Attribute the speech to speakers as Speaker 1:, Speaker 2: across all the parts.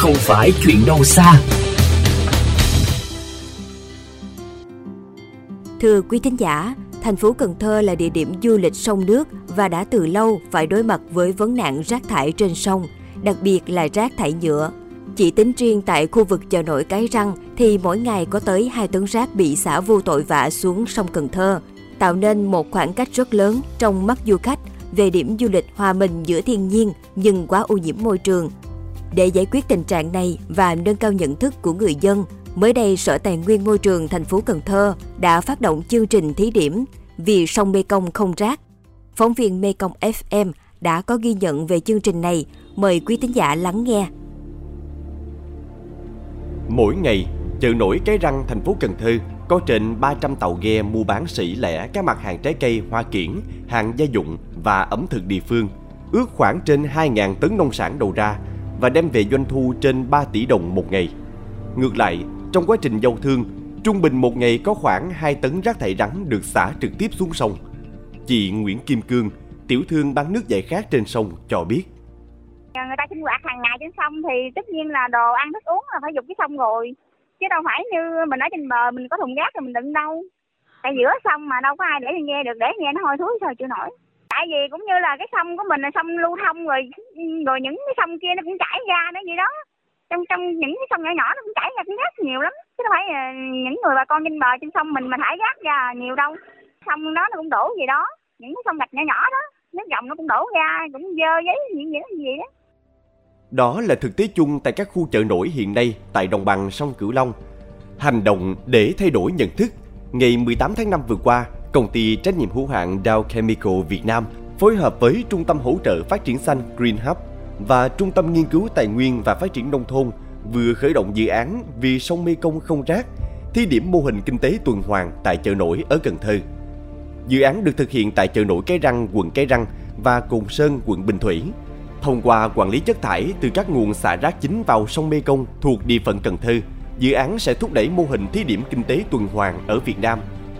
Speaker 1: không phải chuyện đâu xa.
Speaker 2: Thưa quý thính giả, thành phố Cần Thơ là địa điểm du lịch sông nước và đã từ lâu phải đối mặt với vấn nạn rác thải trên sông, đặc biệt là rác thải nhựa. Chỉ tính riêng tại khu vực chợ nổi Cái Răng thì mỗi ngày có tới 2 tấn rác bị xả vô tội vạ xuống sông Cần Thơ, tạo nên một khoảng cách rất lớn trong mắt du khách về điểm du lịch hòa mình giữa thiên nhiên nhưng quá ô nhiễm môi trường. Để giải quyết tình trạng này và nâng cao nhận thức của người dân, mới đây Sở Tài nguyên Môi trường thành phố Cần Thơ đã phát động chương trình thí điểm vì sông Mekong không rác. Phóng viên Mekong FM đã có ghi nhận về chương trình này, mời quý thính giả lắng nghe.
Speaker 3: Mỗi ngày, chợ nổi Cái Răng thành phố Cần Thơ có trên 300 tàu ghe mua bán sỉ lẻ các mặt hàng trái cây, hoa kiển, hàng gia dụng và ẩm thực địa phương, ước khoảng trên 2.000 tấn nông sản đầu ra và đem về doanh thu trên 3 tỷ đồng một ngày. Ngược lại, trong quá trình giao thương, trung bình một ngày có khoảng 2 tấn rác thải rắn được xả trực tiếp xuống sông. Chị Nguyễn Kim Cương, tiểu thương bán nước giải khát trên sông cho biết.
Speaker 4: Người ta sinh hoạt hàng ngày trên sông thì tất nhiên là đồ ăn thức uống là phải dùng cái sông rồi. Chứ đâu phải như mình ở trên bờ mình có thùng rác rồi mình đựng đâu. Tại giữa sông mà đâu có ai để nghe được để nghe nó hôi thối sao chịu nổi. Tại vì cũng như là cái sông của mình là sông lưu thông rồi rồi những cái sông kia nó cũng chảy ra nữa gì đó trong trong những cái sông nhỏ nhỏ nó cũng chảy ra cũng rác nhiều lắm chứ đâu phải những người bà con trên bờ trên sông mình mà thải rác ra nhiều đâu sông đó nó cũng đổ gì đó những cái sông gạch nhỏ nhỏ đó nước dòng nó cũng đổ ra cũng dơ giấy những những gì đó
Speaker 3: đó là thực tế chung tại các khu chợ nổi hiện nay tại đồng bằng sông Cửu Long. Hành động để thay đổi nhận thức. Ngày 18 tháng 5 vừa qua, công ty trách nhiệm hữu hạn Dow Chemical Việt Nam phối hợp với Trung tâm hỗ trợ phát triển xanh Green Hub và Trung tâm Nghiên cứu Tài nguyên và Phát triển Nông thôn vừa khởi động dự án Vì sông Mê Công không rác, thí điểm mô hình kinh tế tuần hoàn tại chợ nổi ở Cần Thơ. Dự án được thực hiện tại chợ nổi Cái Răng, quận Cái Răng và Cồn Sơn, quận Bình Thủy. Thông qua quản lý chất thải từ các nguồn xả rác chính vào sông Mê Công thuộc địa phận Cần Thơ, dự án sẽ thúc đẩy mô hình thí điểm kinh tế tuần hoàn ở Việt Nam,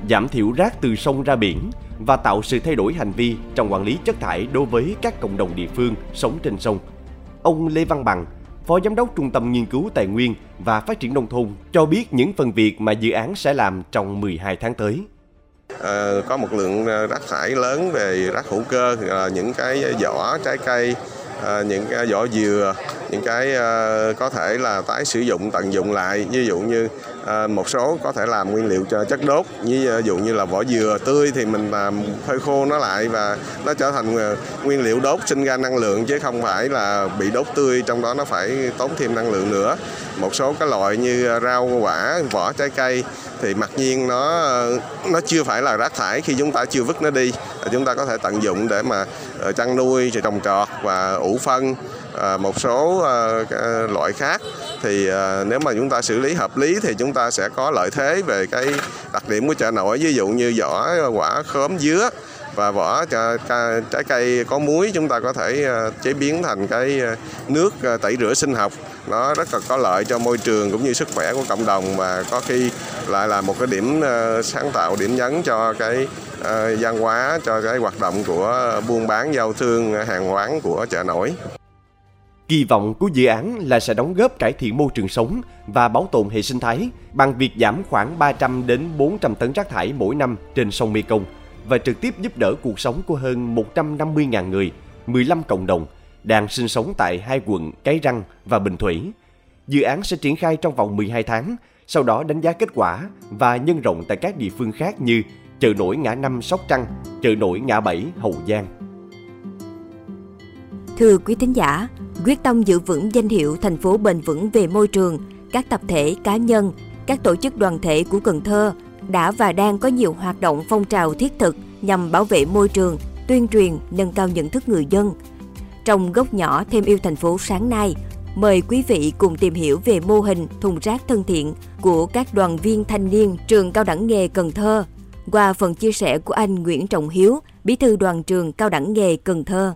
Speaker 3: giảm thiểu rác từ sông ra biển và tạo sự thay đổi hành vi trong quản lý chất thải đối với các cộng đồng địa phương sống trên sông. Ông Lê Văn Bằng, Phó Giám đốc Trung tâm Nghiên cứu Tài nguyên và Phát triển Nông thôn cho biết những phần việc mà dự án sẽ làm trong 12 tháng tới.
Speaker 5: À, có một lượng ờ, rác thải lớn về rác hữu cơ, là những cái vỏ trái cây, à, những cái vỏ dừa những cái ờ, có thể là tái sử dụng, tận dụng lại. Ví dụ như ờ, một số có thể làm nguyên liệu cho chất đốt. Ví dụ như là vỏ dừa tươi thì mình làm phơi khô nó lại và nó trở thành ờ, nguyên liệu đốt sinh ra năng lượng chứ không phải là bị đốt tươi, trong đó nó phải tốn thêm năng lượng nữa. Một số cái loại như rau, quả, vỏ trái cây thì mặc nhiên nó nó chưa phải là rác thải. Khi chúng ta chưa vứt nó đi chúng ta có thể tận dụng để mà chăn nuôi, trồng trọt và ủ phân. À, một số à, loại khác. Thì à, nếu mà chúng ta xử lý hợp lý thì chúng ta sẽ có lợi thế về cái đặc điểm của chợ nổi. Ví dụ như vỏ, quả khóm dứa và vỏ trái cây có muối, chúng ta có thể chế biến thành cái nước tẩy rửa sinh học. Nó rất là có lợi cho môi trường cũng như sức khỏe của cộng đồng và có khi lại là một cái điểm sáng tạo, điểm nhấn cho cái văn hóa, cho cái hoạt động của buôn bán, giao thương, hàng quán của chợ nổi.
Speaker 3: Kỳ vọng của dự án là sẽ đóng góp cải thiện môi trường sống và bảo tồn hệ sinh thái bằng việc giảm khoảng 300 đến 400 tấn rác thải mỗi năm trên sông Mekong và trực tiếp giúp đỡ cuộc sống của hơn 150.000 người, 15 cộng đồng đang sinh sống tại hai quận Cái Răng và Bình Thủy. Dự án sẽ triển khai trong vòng 12 tháng, sau đó đánh giá kết quả và nhân rộng tại các địa phương khác như chợ nổi ngã năm Sóc Trăng, chợ nổi ngã bảy Hậu Giang.
Speaker 2: Thưa quý thính giả, quyết tâm giữ vững danh hiệu thành phố bền vững về môi trường, các tập thể cá nhân, các tổ chức đoàn thể của Cần Thơ đã và đang có nhiều hoạt động phong trào thiết thực nhằm bảo vệ môi trường, tuyên truyền, nâng cao nhận thức người dân. Trong góc nhỏ thêm yêu thành phố sáng nay, mời quý vị cùng tìm hiểu về mô hình thùng rác thân thiện của các đoàn viên thanh niên trường cao đẳng nghề Cần Thơ qua phần chia sẻ của anh Nguyễn Trọng Hiếu, bí thư đoàn trường cao đẳng nghề Cần Thơ.